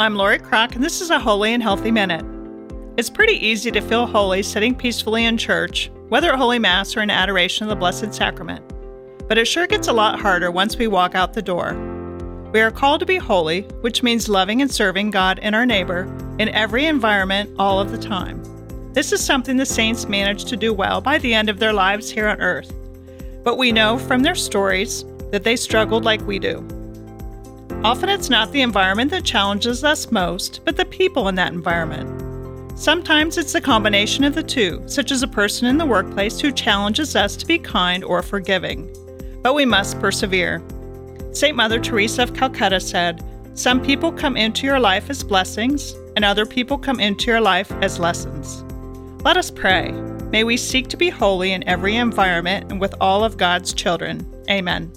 I'm Lori Crock, and this is a Holy and Healthy Minute. It's pretty easy to feel holy sitting peacefully in church, whether at Holy Mass or in adoration of the Blessed Sacrament. But it sure gets a lot harder once we walk out the door. We are called to be holy, which means loving and serving God and our neighbor in every environment all of the time. This is something the saints managed to do well by the end of their lives here on earth. But we know from their stories that they struggled like we do. Often it's not the environment that challenges us most, but the people in that environment. Sometimes it's a combination of the two, such as a person in the workplace who challenges us to be kind or forgiving. But we must persevere. St. Mother Teresa of Calcutta said, Some people come into your life as blessings, and other people come into your life as lessons. Let us pray. May we seek to be holy in every environment and with all of God's children. Amen.